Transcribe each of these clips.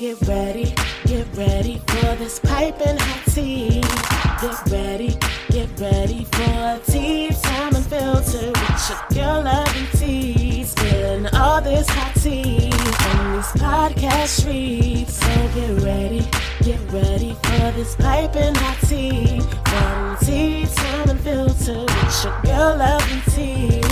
get ready, get ready for this piping hot tea. Get ready, get ready for tea time unfiltered with your girl loving tea. Spilling all this hot tea on these podcast streets. So get ready, get ready for this piping hot tea. One tea time unfiltered with your girl loving tea.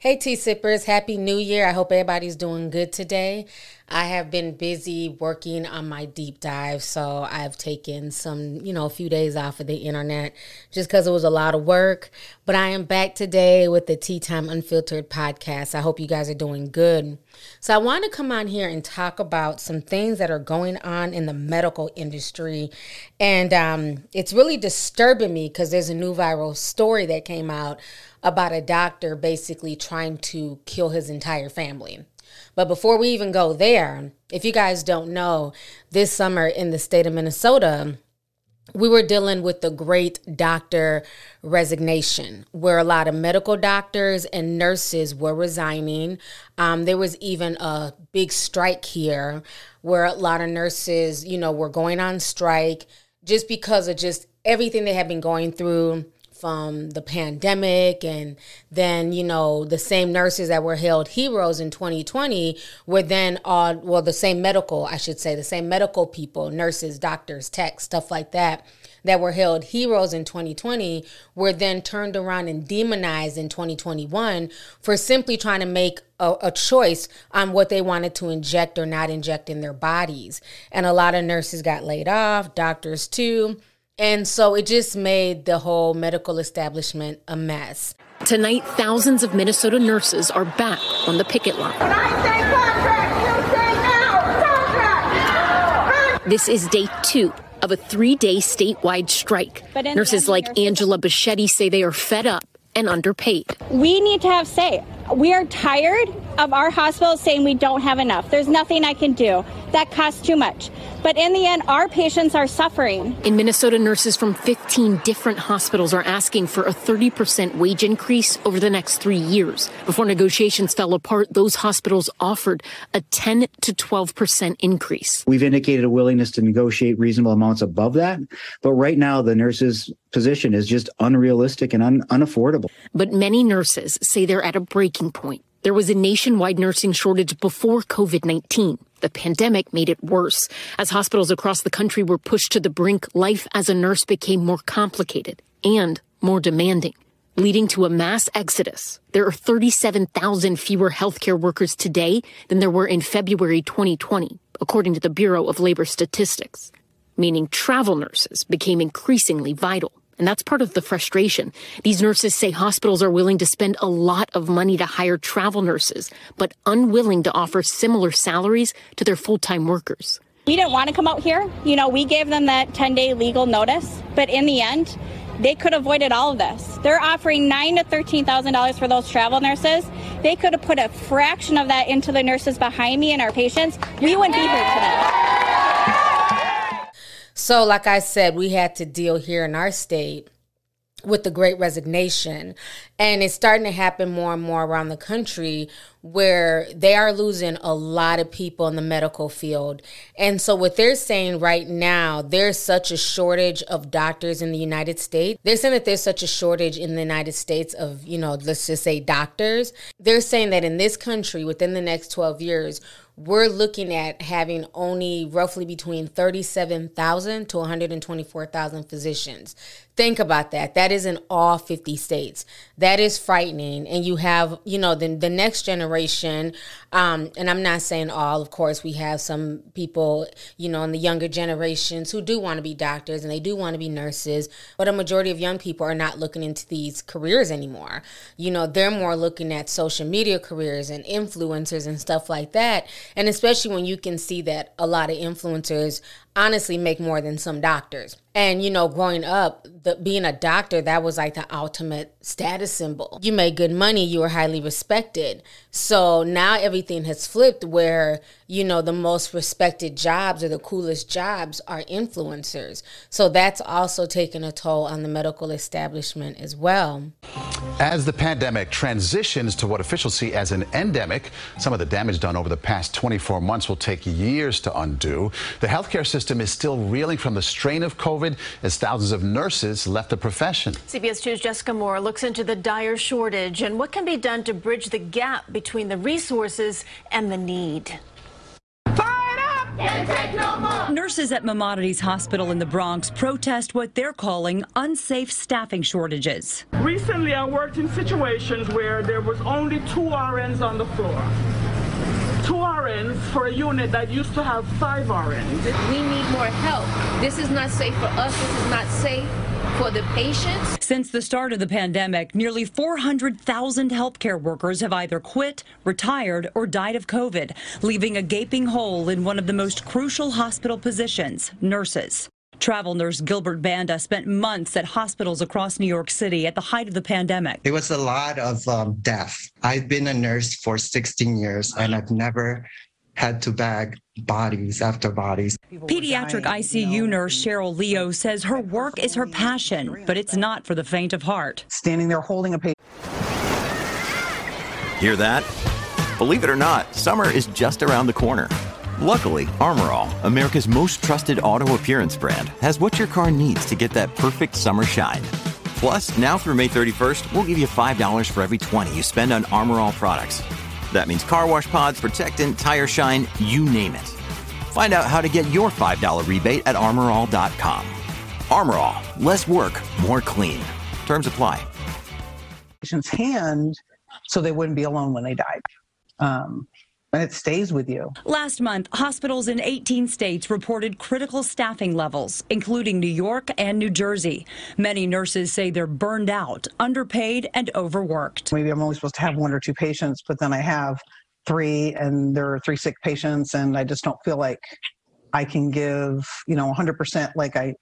Hey, tea sippers, Happy New Year. I hope everybody's doing good today. I have been busy working on my deep dive, so I've taken some, you know, a few days off of the internet just because it was a lot of work. But I am back today with the Tea Time Unfiltered podcast. I hope you guys are doing good. So I want to come on here and talk about some things that are going on in the medical industry. And um, it's really disturbing me because there's a new viral story that came out about a doctor basically trying to kill his entire family. But before we even go there, if you guys don't know, this summer in the state of Minnesota, we were dealing with the great doctor resignation, where a lot of medical doctors and nurses were resigning. Um, there was even a big strike here where a lot of nurses, you know, were going on strike just because of just everything they had been going through from the pandemic and then you know the same nurses that were hailed heroes in 2020 were then all well the same medical i should say the same medical people nurses doctors techs stuff like that that were hailed heroes in 2020 were then turned around and demonized in 2021 for simply trying to make a, a, choice on what they wanted to inject or not inject in their bodies. And a lot of nurses got laid off, doctors too. And so it just made the whole medical establishment a mess. Tonight, thousands of Minnesota nurses are back on the picket line. Contract, contract, no. This is day two of a three day statewide strike. Nurses like Angela Bichetti say they are fed up and underpaid. We need to have say. We are tired of our hospitals saying we don't have enough. There's nothing I can do. That costs too much. But in the end, our patients are suffering. In Minnesota, nurses from 15 different hospitals are asking for a 30% wage increase over the next three years. Before negotiations fell apart, those hospitals offered a 10 to 12% increase. We've indicated a willingness to negotiate reasonable amounts above that. But right now, the nurses' position is just unrealistic and un- unaffordable. But many nurses say they're at a breaking point. There was a nationwide nursing shortage before COVID 19. The pandemic made it worse. As hospitals across the country were pushed to the brink, life as a nurse became more complicated and more demanding, leading to a mass exodus. There are 37,000 fewer healthcare workers today than there were in February 2020, according to the Bureau of Labor Statistics, meaning travel nurses became increasingly vital. And that's part of the frustration. These nurses say hospitals are willing to spend a lot of money to hire travel nurses, but unwilling to offer similar salaries to their full time workers. We didn't want to come out here. You know, we gave them that 10 day legal notice, but in the end, they could have avoided all of this. They're offering nine to thirteen thousand dollars for those travel nurses. They could have put a fraction of that into the nurses behind me and our patients. We wouldn't be here today. So, like I said, we had to deal here in our state with the great resignation. And it's starting to happen more and more around the country where they are losing a lot of people in the medical field. And so, what they're saying right now, there's such a shortage of doctors in the United States. They're saying that there's such a shortage in the United States of, you know, let's just say doctors. They're saying that in this country, within the next 12 years, we're looking at having only roughly between 37,000 to 124,000 physicians. Think about that. That is in all 50 states. That is frightening. And you have, you know, the, the next generation, um, and I'm not saying all, of course, we have some people, you know, in the younger generations who do want to be doctors and they do want to be nurses, but a majority of young people are not looking into these careers anymore. You know, they're more looking at social media careers and influencers and stuff like that. And especially when you can see that a lot of influencers honestly make more than some doctors. And you know, growing up, the, being a doctor, that was like the ultimate status symbol. You made good money, you were highly respected. So now everything has flipped where you know, the most respected jobs or the coolest jobs are influencers. So that's also taken a toll on the medical establishment as well. As the pandemic transitions to what officials see as an endemic, some of the damage done over the past 24 months will take years to undo. The healthcare system is still reeling from the strain of COVID as thousands of nurses left the profession. CBS 2's Jessica Moore looks into the dire shortage and what can be done to bridge the gap between the resources and the need. No Nurses at Maimonides Hospital in the Bronx protest what they're calling unsafe staffing shortages. Recently, I worked in situations where there was only two RNs on the floor. Two RNs for a unit that used to have five RNs. We need more help. This is not safe for us. This is not safe for the patients. Since the start of the pandemic, nearly 400,000 healthcare workers have either quit, retired, or died of COVID, leaving a gaping hole in one of the most crucial hospital positions nurses. Travel nurse Gilbert Banda spent months at hospitals across New York City at the height of the pandemic. It was a lot of um, death. I've been a nurse for 16 years and I've never had to bag bodies after bodies. Pediatric ICU nurse Cheryl Leo says her work is her passion, but it's not for the faint of heart. Standing there holding a patient. Hear that? Believe it or not, summer is just around the corner. Luckily, Armor All, America's most trusted auto appearance brand, has what your car needs to get that perfect summer shine. Plus, now through May 31st, we'll give you $5 for every 20 you spend on Armor All products. That means car wash pods, protectant, tire shine, you name it. Find out how to get your $5 rebate at armorall.com. Armor All, less work, more clean. Terms apply. Patient's hand so they wouldn't be alone when they died. Um, and it stays with you. Last month, hospitals in 18 states reported critical staffing levels, including New York and New Jersey. Many nurses say they're burned out, underpaid, and overworked. Maybe I'm only supposed to have one or two patients, but then I have three, and there are three sick patients, and I just don't feel like I can give, you know, 100% like I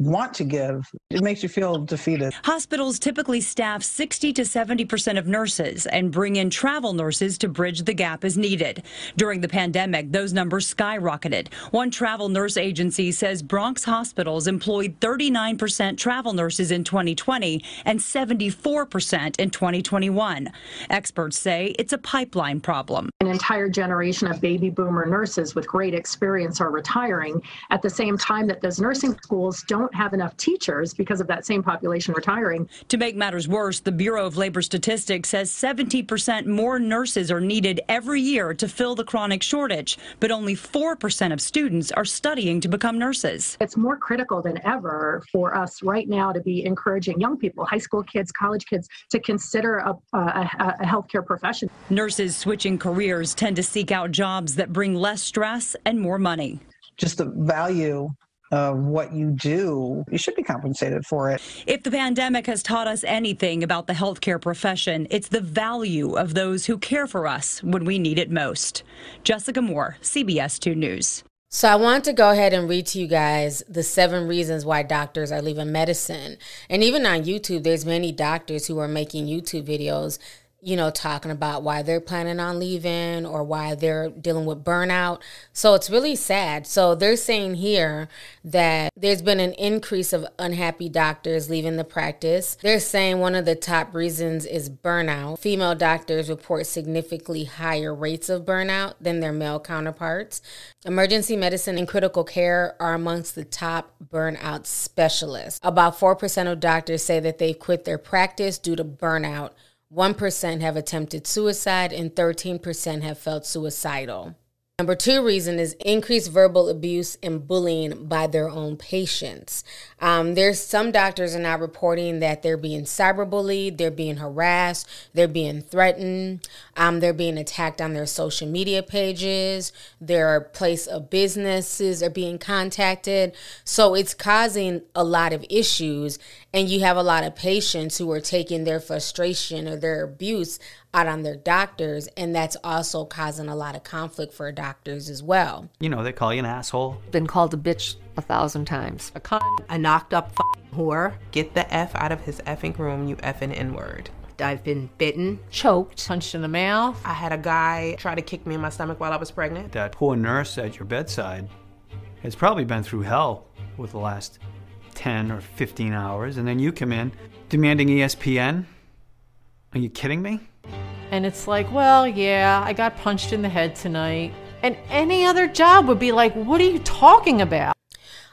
want to give, it makes you feel defeated. Hospitals typically staff 60 to 70% of nurses and bring in travel nurses to bridge the gap as needed. During the pandemic, those numbers skyrocketed. One travel nurse agency says Bronx hospitals employed 39% travel nurses in 2020 and 74% in 2021. Experts say it's a pipeline problem. An entire generation of baby boomer nurses with great experience are retiring at the same time that those nursing schools don't don't have enough teachers because of that same population retiring. To make matters worse, the Bureau of Labor Statistics says 70% more nurses are needed every year to fill the chronic shortage, but only 4% of students are studying to become nurses. It's more critical than ever for us right now to be encouraging young people, high school kids, college kids, to consider a, a, a healthcare profession. Nurses switching careers tend to seek out jobs that bring less stress and more money. Just the value of what you do, you should be compensated for it. If the pandemic has taught us anything about the healthcare profession, it's the value of those who care for us when we need it most. Jessica Moore, CBS 2 News. So I want to go ahead and read to you guys the seven reasons why doctors are leaving medicine. And even on YouTube, there's many doctors who are making YouTube videos you know, talking about why they're planning on leaving or why they're dealing with burnout. So it's really sad. So they're saying here that there's been an increase of unhappy doctors leaving the practice. They're saying one of the top reasons is burnout. Female doctors report significantly higher rates of burnout than their male counterparts. Emergency medicine and critical care are amongst the top burnout specialists. About 4% of doctors say that they've quit their practice due to burnout 1% have attempted suicide, and 13% have felt suicidal. Number two reason is increased verbal abuse and bullying by their own patients. Um, there's some doctors are now reporting that they're being cyberbullied, they're being harassed, they're being threatened, um, they're being attacked on their social media pages, their place of businesses are being contacted. So it's causing a lot of issues, and you have a lot of patients who are taking their frustration or their abuse out on their doctors, and that's also causing a lot of conflict for doctors as well. You know, they call you an asshole. Been called a bitch a thousand times. A cunt, a knocked up fucking whore. Get the F out of his effing room, you effing N word. I've been bitten, choked, punched in the mouth. I had a guy try to kick me in my stomach while I was pregnant. That poor nurse at your bedside has probably been through hell with the last 10 or 15 hours, and then you come in demanding ESPN? Are you kidding me? And it's like, well, yeah, I got punched in the head tonight. And any other job would be like, what are you talking about?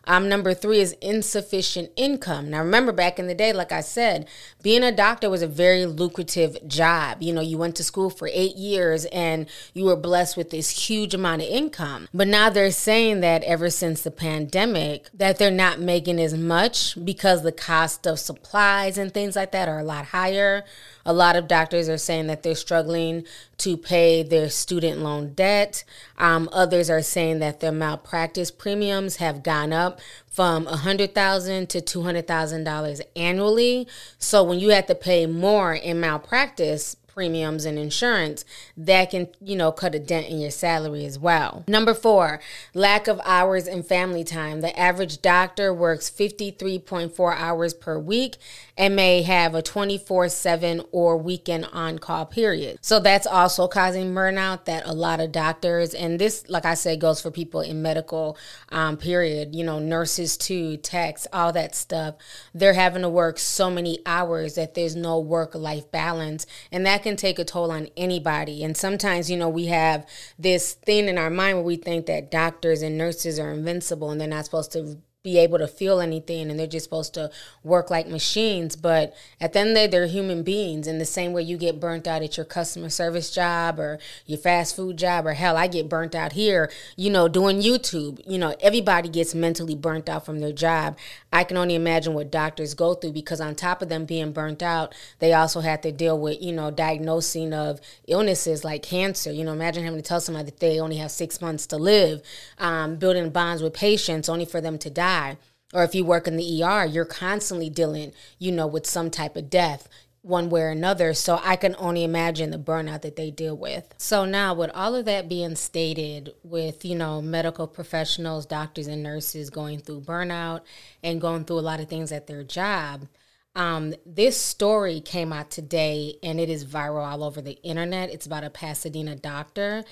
Um, number three is insufficient income. Now, remember back in the day, like I said, being a doctor was a very lucrative job. You know, you went to school for eight years and you were blessed with this huge amount of income. But now they're saying that ever since the pandemic, that they're not making as much because the cost of supplies and things like that are a lot higher. A lot of doctors are saying that they're struggling to pay their student loan debt. Um, others are saying that their malpractice premiums have gone up from 100,000 to $200,000 annually. So when you have to pay more in malpractice premiums and insurance, that can, you know, cut a dent in your salary as well. Number four, lack of hours and family time. The average doctor works 53.4 hours per week and may have a 24 7 or weekend on call period. So that's also causing burnout that a lot of doctors, and this, like I said, goes for people in medical, um, period, you know, nurses too, techs, all that stuff. They're having to work so many hours that there's no work life balance. And that can take a toll on anybody. And sometimes, you know, we have this thing in our mind where we think that doctors and nurses are invincible and they're not supposed to be able to feel anything and they're just supposed to work like machines. But at the end of the day, they're human beings. In the same way you get burnt out at your customer service job or your fast food job, or hell, I get burnt out here, you know, doing YouTube. You know, everybody gets mentally burnt out from their job. I can only imagine what doctors go through because on top of them being burnt out, they also have to deal with, you know, diagnosing of illnesses like cancer. You know, imagine having to tell somebody that they only have six months to live, um, building bonds with patients only for them to die die. Or if you work in the ER, you're constantly dealing, you know, with some type of death one way or another. So I can only imagine the burnout that they deal with. So now with all of that being stated with, you know, medical professionals, doctors and nurses going through burnout and going through a lot of things at their job, um, this story came out today and it is viral all over the internet. It's about a Pasadena doctor.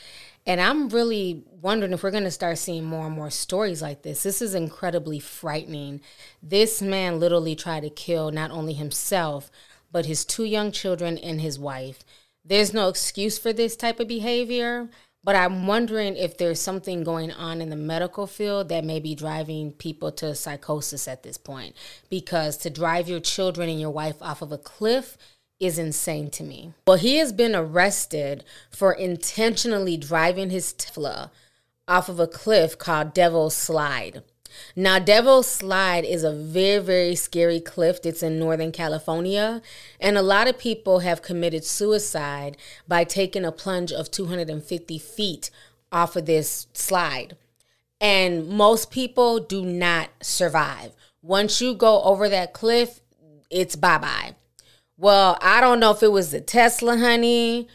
And I'm really wondering if we're going to start seeing more and more stories like this. This is incredibly frightening. This man literally tried to kill not only himself, but his two young children and his wife. There's no excuse for this type of behavior, but I'm wondering if there's something going on in the medical field that may be driving people to psychosis at this point. Because to drive your children and your wife off of a cliff is insane to me. Well, he has been arrested for intentionally driving his Tesla off of a cliff called Devil's Slide. Now, Devil's Slide is a very, very scary cliff. It's in Northern California. And a lot of people have committed suicide by taking a plunge of 250 feet off of this slide. And most people do not survive. Once you go over that cliff, it's bye bye. Well, I don't know if it was the Tesla, honey.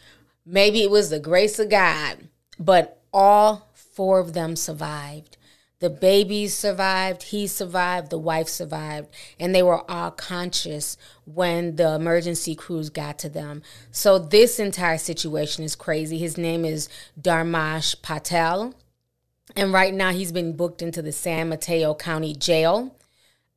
Maybe it was the grace of God. But all four of them survived. The babies survived, he survived, the wife survived, and they were all conscious when the emergency crews got to them. So this entire situation is crazy. His name is Dharmesh Patel, and right now he's been booked into the San Mateo County Jail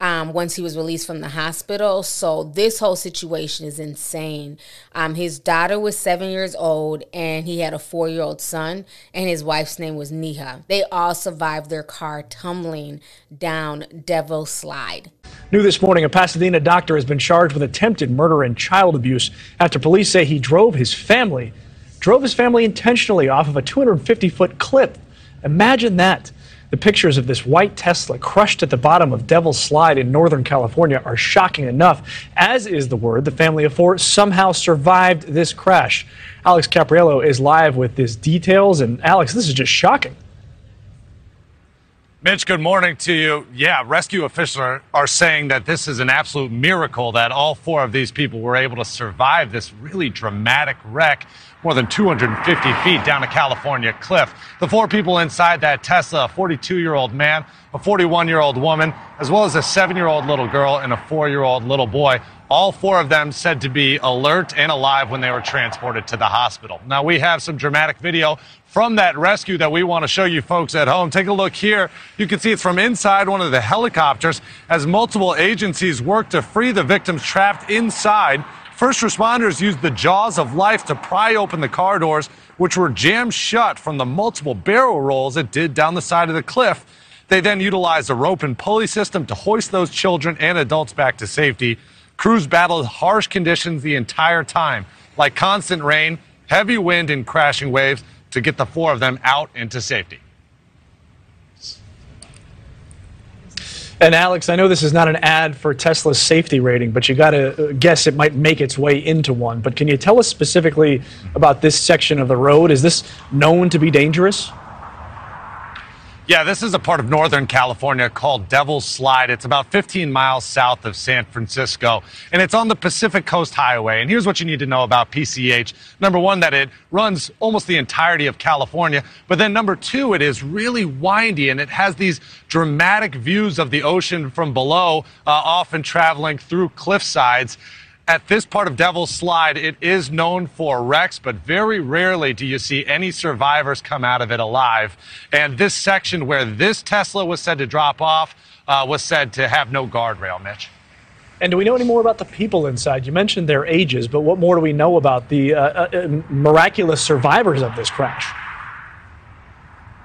um, once he was released from the hospital. So this whole situation is insane. Um, his daughter was seven years old, and he had a four-year-old son, and his wife's name was Neha. They all survived their car tumbling down Devil Slide. New this morning, a Pasadena doctor has been charged with attempted murder and child abuse after police say he drove his family, drove his family intentionally off of a 250-foot cliff. Imagine that. The pictures of this white Tesla crushed at the bottom of Devil's Slide in Northern California are shocking enough, as is the word the family of four somehow survived this crash. Alex Capriello is live with these details. And Alex, this is just shocking. Mitch, good morning to you. Yeah, rescue officials are, are, saying that this is an absolute miracle that all four of these people were able to survive this really dramatic wreck more than 250 feet down a California cliff. The four people inside that Tesla, a 42 year old man, a 41 year old woman, as well as a seven year old little girl and a four year old little boy, All four of them said to be alert and alive when they were transported to the hospital. Now, we have some dramatic video from that rescue that we want to show you folks at home. Take a look here. You can see it's from inside one of the helicopters as multiple agencies work to free the victims trapped inside. First responders used the jaws of life to pry open the car doors, which were jammed shut from the multiple barrel rolls it did down the side of the cliff. They then utilized a rope and pulley system to hoist those children and adults back to safety. Crews battled harsh conditions the entire time, like constant rain, heavy wind, and crashing waves to get the four of them out into safety. And Alex, I know this is not an ad for Tesla's safety rating, but you got to uh, guess it might make its way into one. But can you tell us specifically about this section of the road? Is this known to be dangerous? Yeah, this is a part of Northern California called Devil's Slide. It's about 15 miles south of San Francisco, and it's on the Pacific Coast Highway. And here's what you need to know about PCH. Number one, that it runs almost the entirety of California. But then number two, it is really windy and it has these dramatic views of the ocean from below, uh, often traveling through cliff sides at this part of Devil's Slide, it is known for wrecks, but very rarely do you see any survivors come out of it alive. And this section where this Tesla was said to drop off uh, was said to have no guardrail, Mitch. And do we know any more about the people inside? You mentioned their ages, but what more do we know about the uh, uh, miraculous survivors of this crash?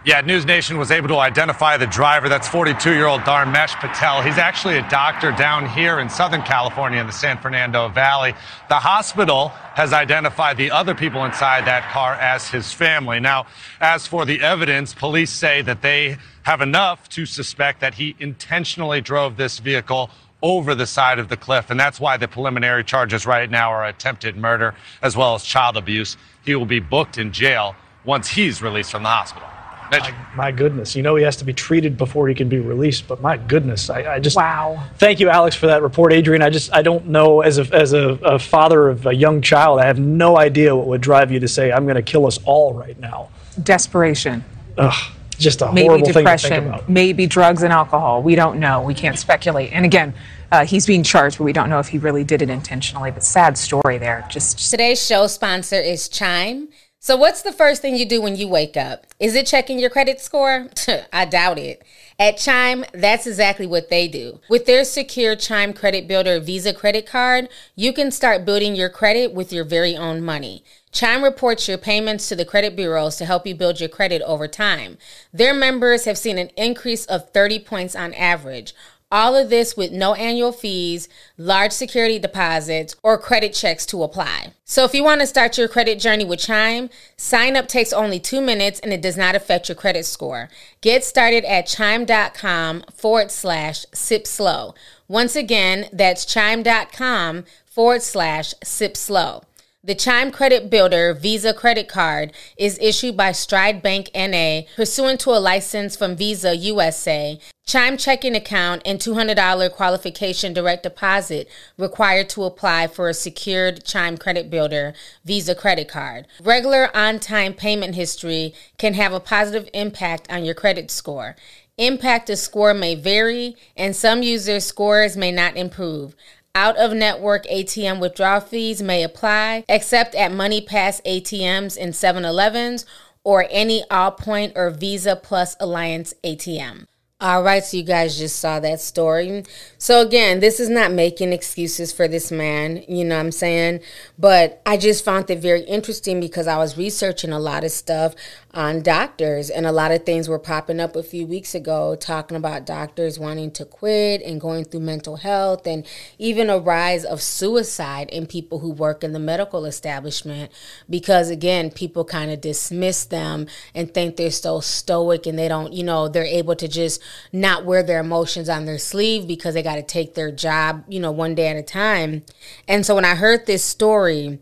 Yeah, News Nation was able to identify the driver. That's 42 year old Dharmesh Patel. He's actually a doctor down here in Southern California in the San Fernando Valley. The hospital has identified the other people inside that car as his family. Now, as for the evidence, police say that they have enough to suspect that he intentionally drove this vehicle over the side of the cliff. And that's why the preliminary charges right now are attempted murder as well as child abuse. He will be booked in jail once he's released from the hospital. My, my, goodness, you know he has to be treated before he can be released. But my goodness, I, I, just wow. Thank you, Alex, for that report, Adrian. I just I don't know as a as a, a father of a young child, I have no idea what would drive you to say I'm going to kill us all right now. Desperation. Ugh, just a maybe horrible depression, thing to think about. maybe drugs and alcohol. We don't know. We can't speculate. And again. Uh, he's being charged, but we don't know if he really did it intentionally. But sad story there. Just, just today's show sponsor is Chime. So, what's the first thing you do when you wake up? Is it checking your credit score? I doubt it. At Chime, that's exactly what they do. With their secure Chime Credit Builder Visa credit card, you can start building your credit with your very own money. Chime reports your payments to the credit bureaus to help you build your credit over time. Their members have seen an increase of 30 points on average. All of this with no annual fees, large security deposits, or credit checks to apply. So if you want to start your credit journey with Chime, sign up takes only two minutes and it does not affect your credit score. Get started at chime.com forward slash sip slow. Once again, that's chime.com forward slash sip slow. The Chime Credit Builder Visa credit card is issued by Stride Bank NA pursuant to a license from Visa USA. Chime checking account and $200 qualification direct deposit required to apply for a secured Chime Credit Builder Visa credit card. Regular on time payment history can have a positive impact on your credit score. Impact of score may vary, and some users' scores may not improve. Out of network ATM withdrawal fees may apply, except at MoneyPass ATMs and 7 Elevens or any Allpoint or Visa Plus Alliance ATM. All right, so you guys just saw that story. So, again, this is not making excuses for this man, you know what I'm saying? But I just found it very interesting because I was researching a lot of stuff on doctors, and a lot of things were popping up a few weeks ago talking about doctors wanting to quit and going through mental health, and even a rise of suicide in people who work in the medical establishment because, again, people kind of dismiss them and think they're so stoic and they don't, you know, they're able to just not wear their emotions on their sleeve because they got to take their job, you know, one day at a time. And so when I heard this story,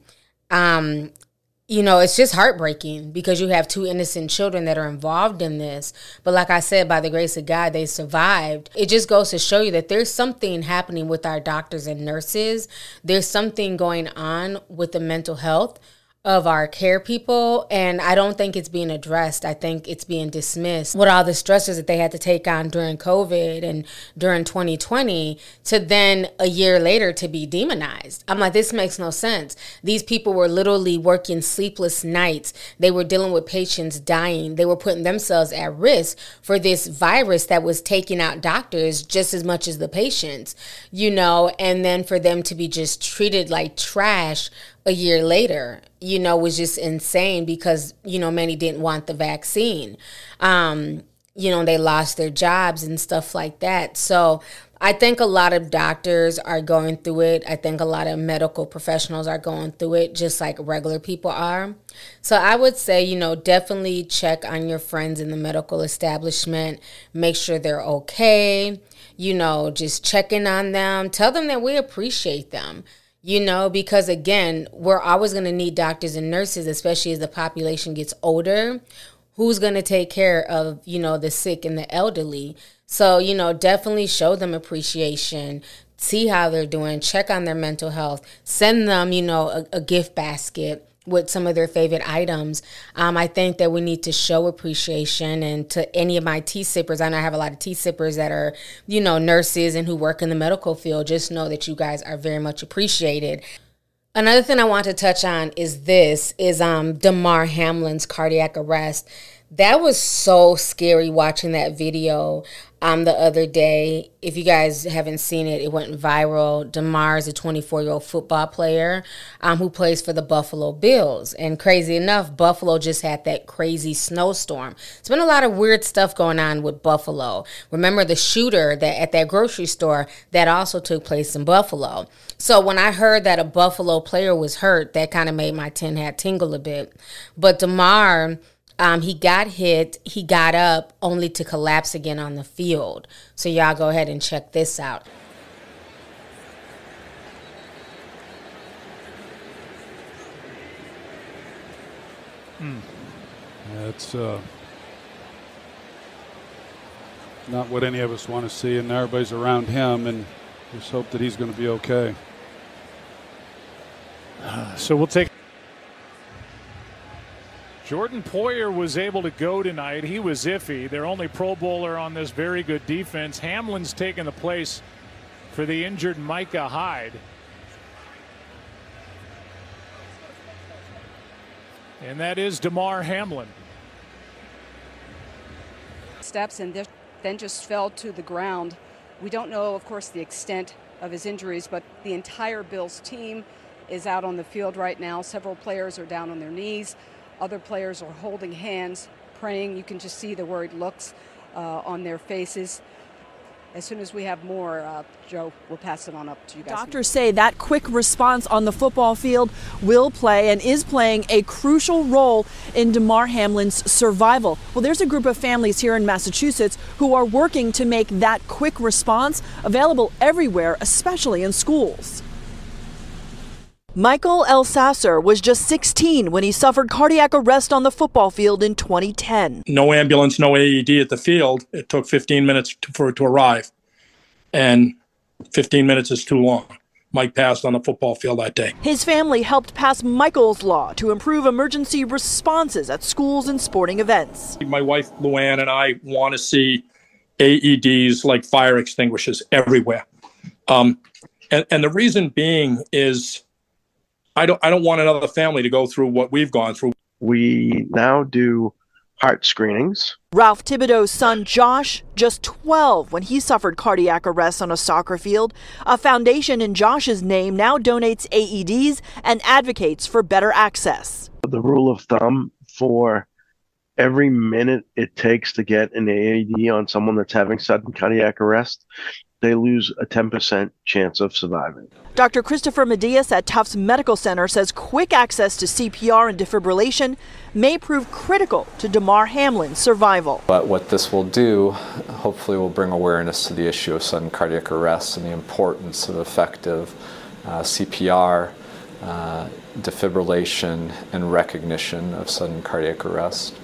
um, you know, it's just heartbreaking because you have two innocent children that are involved in this. But like I said, by the grace of God, they survived. It just goes to show you that there's something happening with our doctors and nurses. There's something going on with the mental health of our care people and I don't think it's being addressed. I think it's being dismissed with all the stresses that they had to take on during COVID and during 2020 to then a year later to be demonized. I'm like this makes no sense. These people were literally working sleepless nights. They were dealing with patients dying. They were putting themselves at risk for this virus that was taking out doctors just as much as the patients, you know, and then for them to be just treated like trash a year later, you know, was just insane because, you know, many didn't want the vaccine. Um, you know, they lost their jobs and stuff like that. So I think a lot of doctors are going through it. I think a lot of medical professionals are going through it just like regular people are. So I would say, you know, definitely check on your friends in the medical establishment, make sure they're okay, you know, just checking on them, tell them that we appreciate them you know, because again, we're always going to need doctors and nurses, especially as the population gets older. Who's going to take care of, you know, the sick and the elderly? So, you know, definitely show them appreciation, see how they're doing, check on their mental health, send them, you know, a, a gift basket with some of their favorite items. Um, I think that we need to show appreciation and to any of my tea sippers. I know I have a lot of tea sippers that are, you know, nurses and who work in the medical field. Just know that you guys are very much appreciated. Another thing I want to touch on is this is um Damar Hamlin's cardiac arrest. That was so scary watching that video um, the other day. If you guys haven't seen it, it went viral. Damar is a 24 year old football player um, who plays for the Buffalo Bills. And crazy enough, Buffalo just had that crazy snowstorm. It's been a lot of weird stuff going on with Buffalo. Remember the shooter that at that grocery store that also took place in Buffalo. So when I heard that a Buffalo player was hurt, that kind of made my tin hat tingle a bit. But Damar um, he got hit, he got up only to collapse again on the field. So, y'all go ahead and check this out. Hmm. That's uh, not what any of us want to see, and everybody's around him, and just hope that he's going to be okay. So we'll take. Jordan Poyer was able to go tonight. He was iffy. Their only Pro Bowler on this very good defense. Hamlin's taken the place for the injured Micah Hyde. And that is Damar Hamlin. Steps and then just fell to the ground. We don't know, of course, the extent of his injuries, but the entire Bills team is out on the field right now. Several players are down on their knees. Other players are holding hands, praying. You can just see the worried looks uh, on their faces. As soon as we have more, uh, Joe, we'll pass it on up to you guys. Doctors say that quick response on the football field will play and is playing a crucial role in Damar Hamlin's survival. Well, there's a group of families here in Massachusetts who are working to make that quick response available everywhere, especially in schools. Michael L. Elsasser was just 16 when he suffered cardiac arrest on the football field in 2010. No ambulance, no AED at the field. It took 15 minutes to, for it to arrive. And 15 minutes is too long. Mike passed on the football field that day. His family helped pass Michael's Law to improve emergency responses at schools and sporting events. My wife Luann and I want to see AEDs like fire extinguishers everywhere. Um, and, and the reason being is I don't I don't want another family to go through what we've gone through. We now do heart screenings. Ralph Thibodeau's son Josh, just 12 when he suffered cardiac arrest on a soccer field. A foundation in Josh's name now donates AEDs and advocates for better access. The rule of thumb for every minute it takes to get an AED on someone that's having sudden cardiac arrest they lose a 10% chance of surviving. Dr. Christopher Madias at Tufts Medical Center says quick access to CPR and defibrillation may prove critical to Damar Hamlin's survival. But what this will do, hopefully, will bring awareness to the issue of sudden cardiac arrest and the importance of effective uh, CPR, uh, defibrillation, and recognition of sudden cardiac arrest.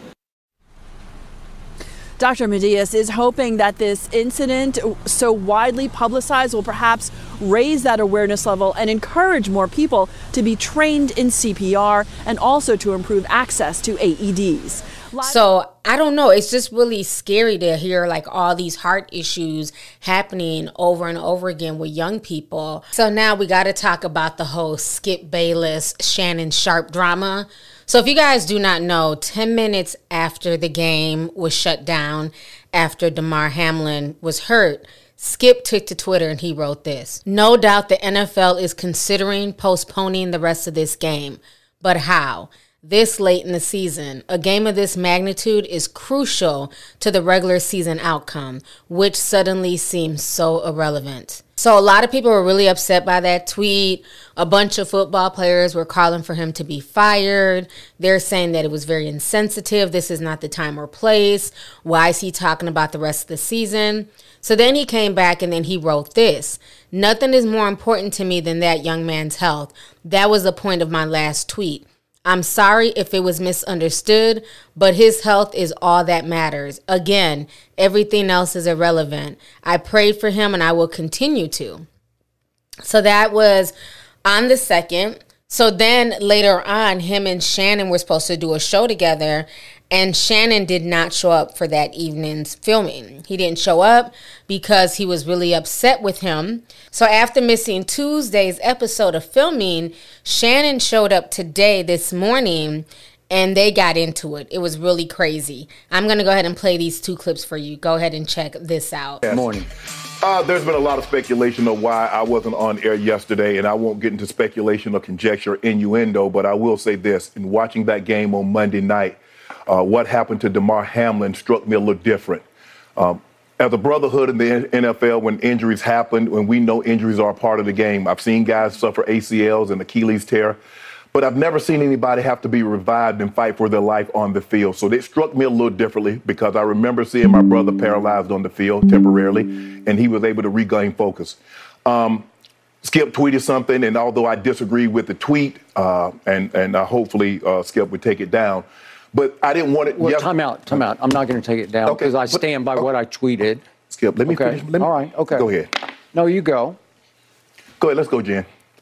Dr. Madias is hoping that this incident, so widely publicized, will perhaps raise that awareness level and encourage more people to be trained in CPR and also to improve access to AEDs. So I don't know. It's just really scary to hear like all these heart issues happening over and over again with young people. So now we got to talk about the whole Skip Bayless, Shannon Sharpe drama. So if you guys do not know, 10 minutes after the game was shut down, after Damar Hamlin was hurt, Skip took to Twitter and he wrote this No doubt the NFL is considering postponing the rest of this game. But how? This late in the season. A game of this magnitude is crucial to the regular season outcome, which suddenly seems so irrelevant. So, a lot of people were really upset by that tweet. A bunch of football players were calling for him to be fired. They're saying that it was very insensitive. This is not the time or place. Why is he talking about the rest of the season? So then he came back and then he wrote this Nothing is more important to me than that young man's health. That was the point of my last tweet. I'm sorry if it was misunderstood, but his health is all that matters. Again, everything else is irrelevant. I prayed for him and I will continue to. So that was on the second. So then later on, him and Shannon were supposed to do a show together, and Shannon did not show up for that evening's filming. He didn't show up because he was really upset with him. So after missing Tuesday's episode of filming, Shannon showed up today, this morning, and they got into it. It was really crazy. I'm going to go ahead and play these two clips for you. Go ahead and check this out. Good morning. Uh, there's been a lot of speculation of why I wasn't on air yesterday, and I won't get into speculation or conjecture, innuendo, but I will say this. In watching that game on Monday night, uh, what happened to Damar Hamlin struck me a little different. Um, as a brotherhood in the NFL, when injuries happen, when we know injuries are a part of the game, I've seen guys suffer ACLs and Achilles tear, but I've never seen anybody have to be revived and fight for their life on the field. So it struck me a little differently because I remember seeing my brother paralyzed on the field temporarily, and he was able to regain focus. Um, Skip tweeted something, and although I disagree with the tweet, uh, and and uh, hopefully uh, Skip would take it down, but I didn't want it. Well, yes- time out, time out. I'm not going to take it down Okay, because I but- stand by oh. what I tweeted. Skip, let me okay. finish. Let me- All right, okay. Go ahead. No, you go. Go ahead. Let's go, Jen.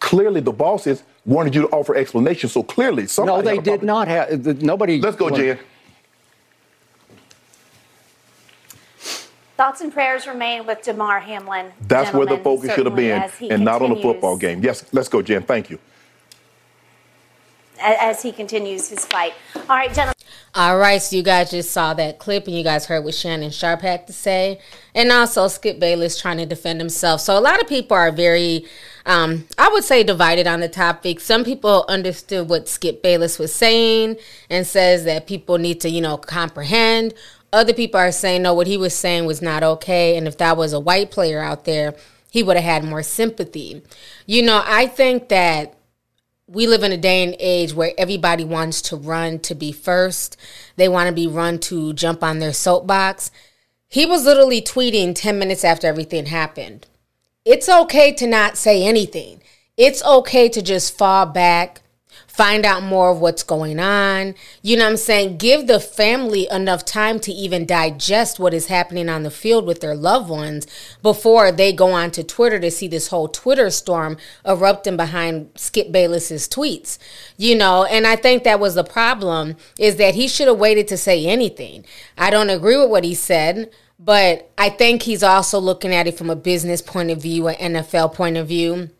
Clearly, the bosses wanted you to offer explanation. So clearly, somebody. No, they had a did not have. Uh, the- Nobody. Let's go, Jen. Thoughts and prayers remain with Damar Hamlin. That's where the focus should have been, as he and not on the football game. Yes, let's go, Jen. Thank you. As he continues his fight. All right, gentlemen. All right, so you guys just saw that clip and you guys heard what Shannon Sharpe had to say. And also Skip Bayless trying to defend himself. So a lot of people are very, um, I would say, divided on the topic. Some people understood what Skip Bayless was saying and says that people need to, you know, comprehend. Other people are saying, no, what he was saying was not okay. And if that was a white player out there, he would have had more sympathy. You know, I think that we live in a day and age where everybody wants to run to be first. They want to be run to jump on their soapbox. He was literally tweeting 10 minutes after everything happened. It's okay to not say anything. It's okay to just fall back, find out more of what's going on. You know what I'm saying? Give the family enough time to even digest what is happening on the field with their loved ones before they go on to Twitter to see this whole Twitter storm erupting behind Skip Bayless's tweets. You know, and I think that was the problem is that he should have waited to say anything. I don't agree with what he said, but I think he's also looking at it from a business point of view, an NFL point of view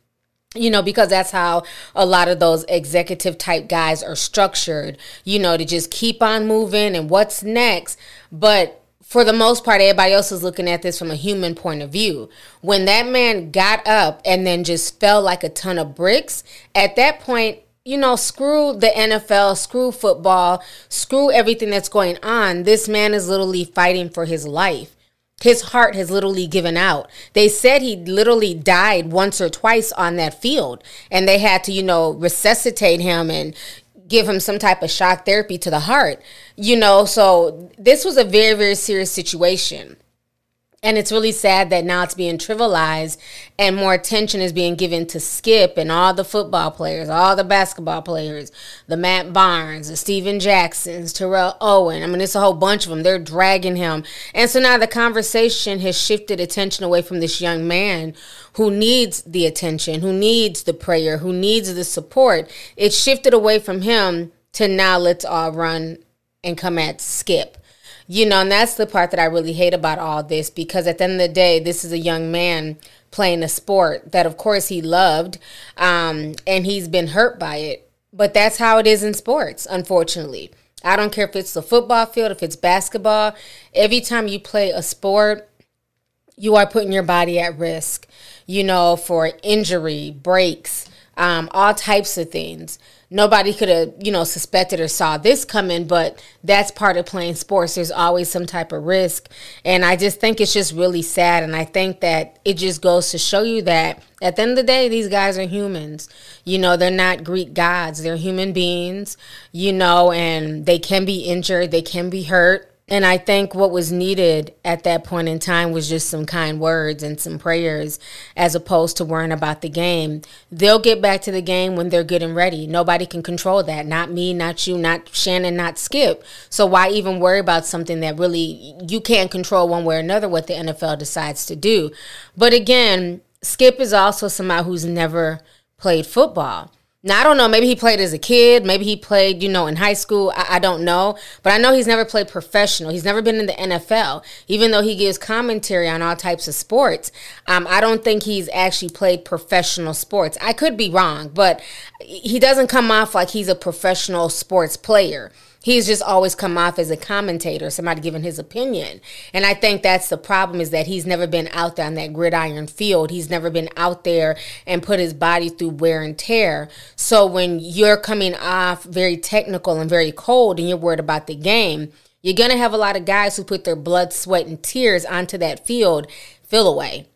you know, because that's how a lot of those executive type guys are structured, you know, to just keep on moving and what's next. But for the most part, everybody else is looking at this from a human point of view. When that man got up and then just fell like a ton of bricks, at that point, you know, screw the NFL, screw football, screw everything that's going on. This man is literally fighting for his life. His heart has literally given out. They said he literally died once or twice on that field, and they had to, you know, resuscitate him and give him some type of shock therapy to the heart. You know, so this was a very, very serious situation. And it's really sad that now it's being trivialized and more attention is being given to Skip and all the football players, all the basketball players, the Matt Barnes, the Stephen Jacksons, Terrell Owen. I mean, it's a whole bunch of them. They're dragging him. And so now the conversation has shifted attention away from this young man who needs the attention, who needs the prayer, who needs the support. It's shifted away from him to now let's all run and come at Skip. You know, and that's the part that I really hate about all this because at the end of the day, this is a young man playing a sport that, of course, he loved um, and he's been hurt by it. But that's how it is in sports, unfortunately. I don't care if it's the football field, if it's basketball. Every time you play a sport, you are putting your body at risk, you know, for injury, breaks, um, all types of things nobody could have, you know, suspected or saw this coming, but that's part of playing sports. There's always some type of risk. And I just think it's just really sad. And I think that it just goes to show you that at the end of the day, these guys are humans. You know, they're not Greek gods, they're human beings, you know, and they can be injured, they can be hurt and I think what was needed at that point in time was just some kind words and some prayers as opposed to worrying about the game. They'll get back to the game when they're good and ready. Nobody can control that. Not me, not you, not Shannon, not Skip. So why even worry about something that really you can't control one way or another what the NFL decides to do? But again, Skip is also somebody who's never played football. Now I don't know. Maybe he played as a kid. Maybe he played, you know, in high school. I, I, don't know, but I know he's never played professional. He's never been in the NFL, even though he gives commentary on all types of sports. Um, I don't think he's actually played professional sports. I could be wrong, but he doesn't come off like he's a professional sports player he's just always come off as a commentator, somebody giving his opinion. And I think that's the problem is that he's never been out there on that gridiron field. He's never been out there and put his body through wear and tear. So when you're coming off very technical and very cold and you're worried about the game, you're going to have a lot of guys who put their blood, sweat, and tears onto that field feel away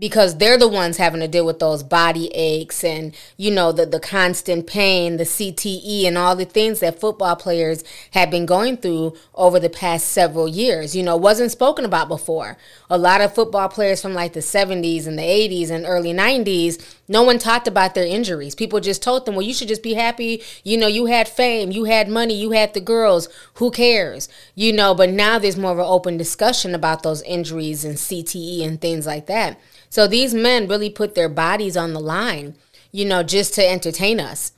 because they're the ones having to deal with those body aches and you know the the constant pain, the CTE and all the things that football players have been going through over the past several years. You know, wasn't spoken about before. A lot of football players from like the 70s and the 80s and early 90s, no one talked about their injuries. People just told them, "Well, you should just be happy, you know, you had fame, you had money, you had the girls. Who cares?" You know, but now there's more of an open discussion about those injuries and CTE and things like that. So these men really put their bodies on the line, you know, just to entertain us.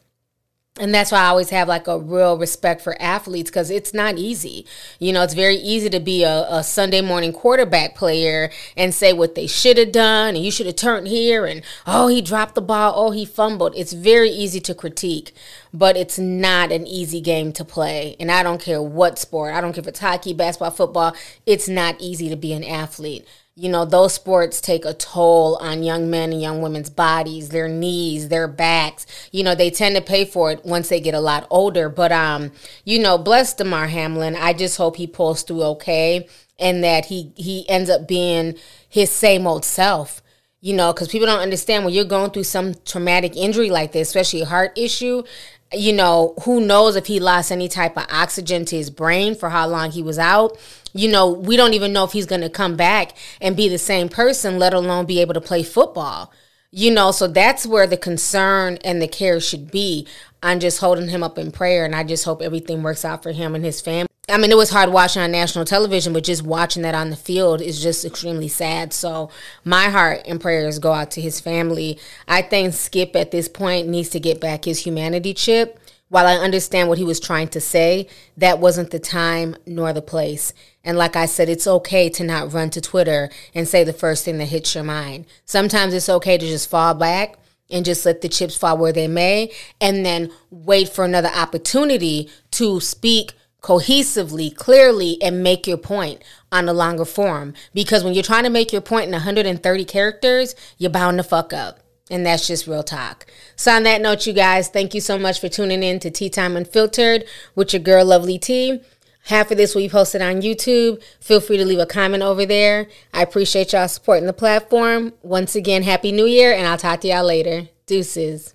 And that's why I always have like a real respect for athletes because it's not easy. You know, it's very easy to be a, a Sunday morning quarterback player and say what they should have done and you should have turned here and oh, he dropped the ball, oh, he fumbled. It's very easy to critique, but it's not an easy game to play. And I don't care what sport, I don't care if it's hockey, basketball, football, it's not easy to be an athlete you know, those sports take a toll on young men and young women's bodies, their knees, their backs. You know, they tend to pay for it once they get a lot older. But um, you know, bless Damar Hamlin. I just hope he pulls through okay and that he he ends up being his same old self. You know, because people don't understand when you're going through some traumatic injury like this, especially a heart issue you know, who knows if he lost any type of oxygen to his brain for how long he was out. You know, we don't even know if he's going to come back and be the same person, let alone be able to play football. You know, so that's where the concern and the care should be. I'm just holding him up in prayer, and I just hope everything works out for him and his family. I mean, it was hard watching on national television, but just watching that on the field is just extremely sad. So, my heart and prayers go out to his family. I think Skip at this point needs to get back his humanity chip. While I understand what he was trying to say, that wasn't the time nor the place. And like I said, it's okay to not run to Twitter and say the first thing that hits your mind. Sometimes it's okay to just fall back and just let the chips fall where they may and then wait for another opportunity to speak cohesively, clearly, and make your point on a longer form. Because when you're trying to make your point in 130 characters, you're bound to fuck up. And that's just real talk. So, on that note, you guys, thank you so much for tuning in to Tea Time Unfiltered with your girl, Lovely Tea. Half of this will be posted on YouTube. Feel free to leave a comment over there. I appreciate y'all supporting the platform. Once again, Happy New Year, and I'll talk to y'all later. Deuces.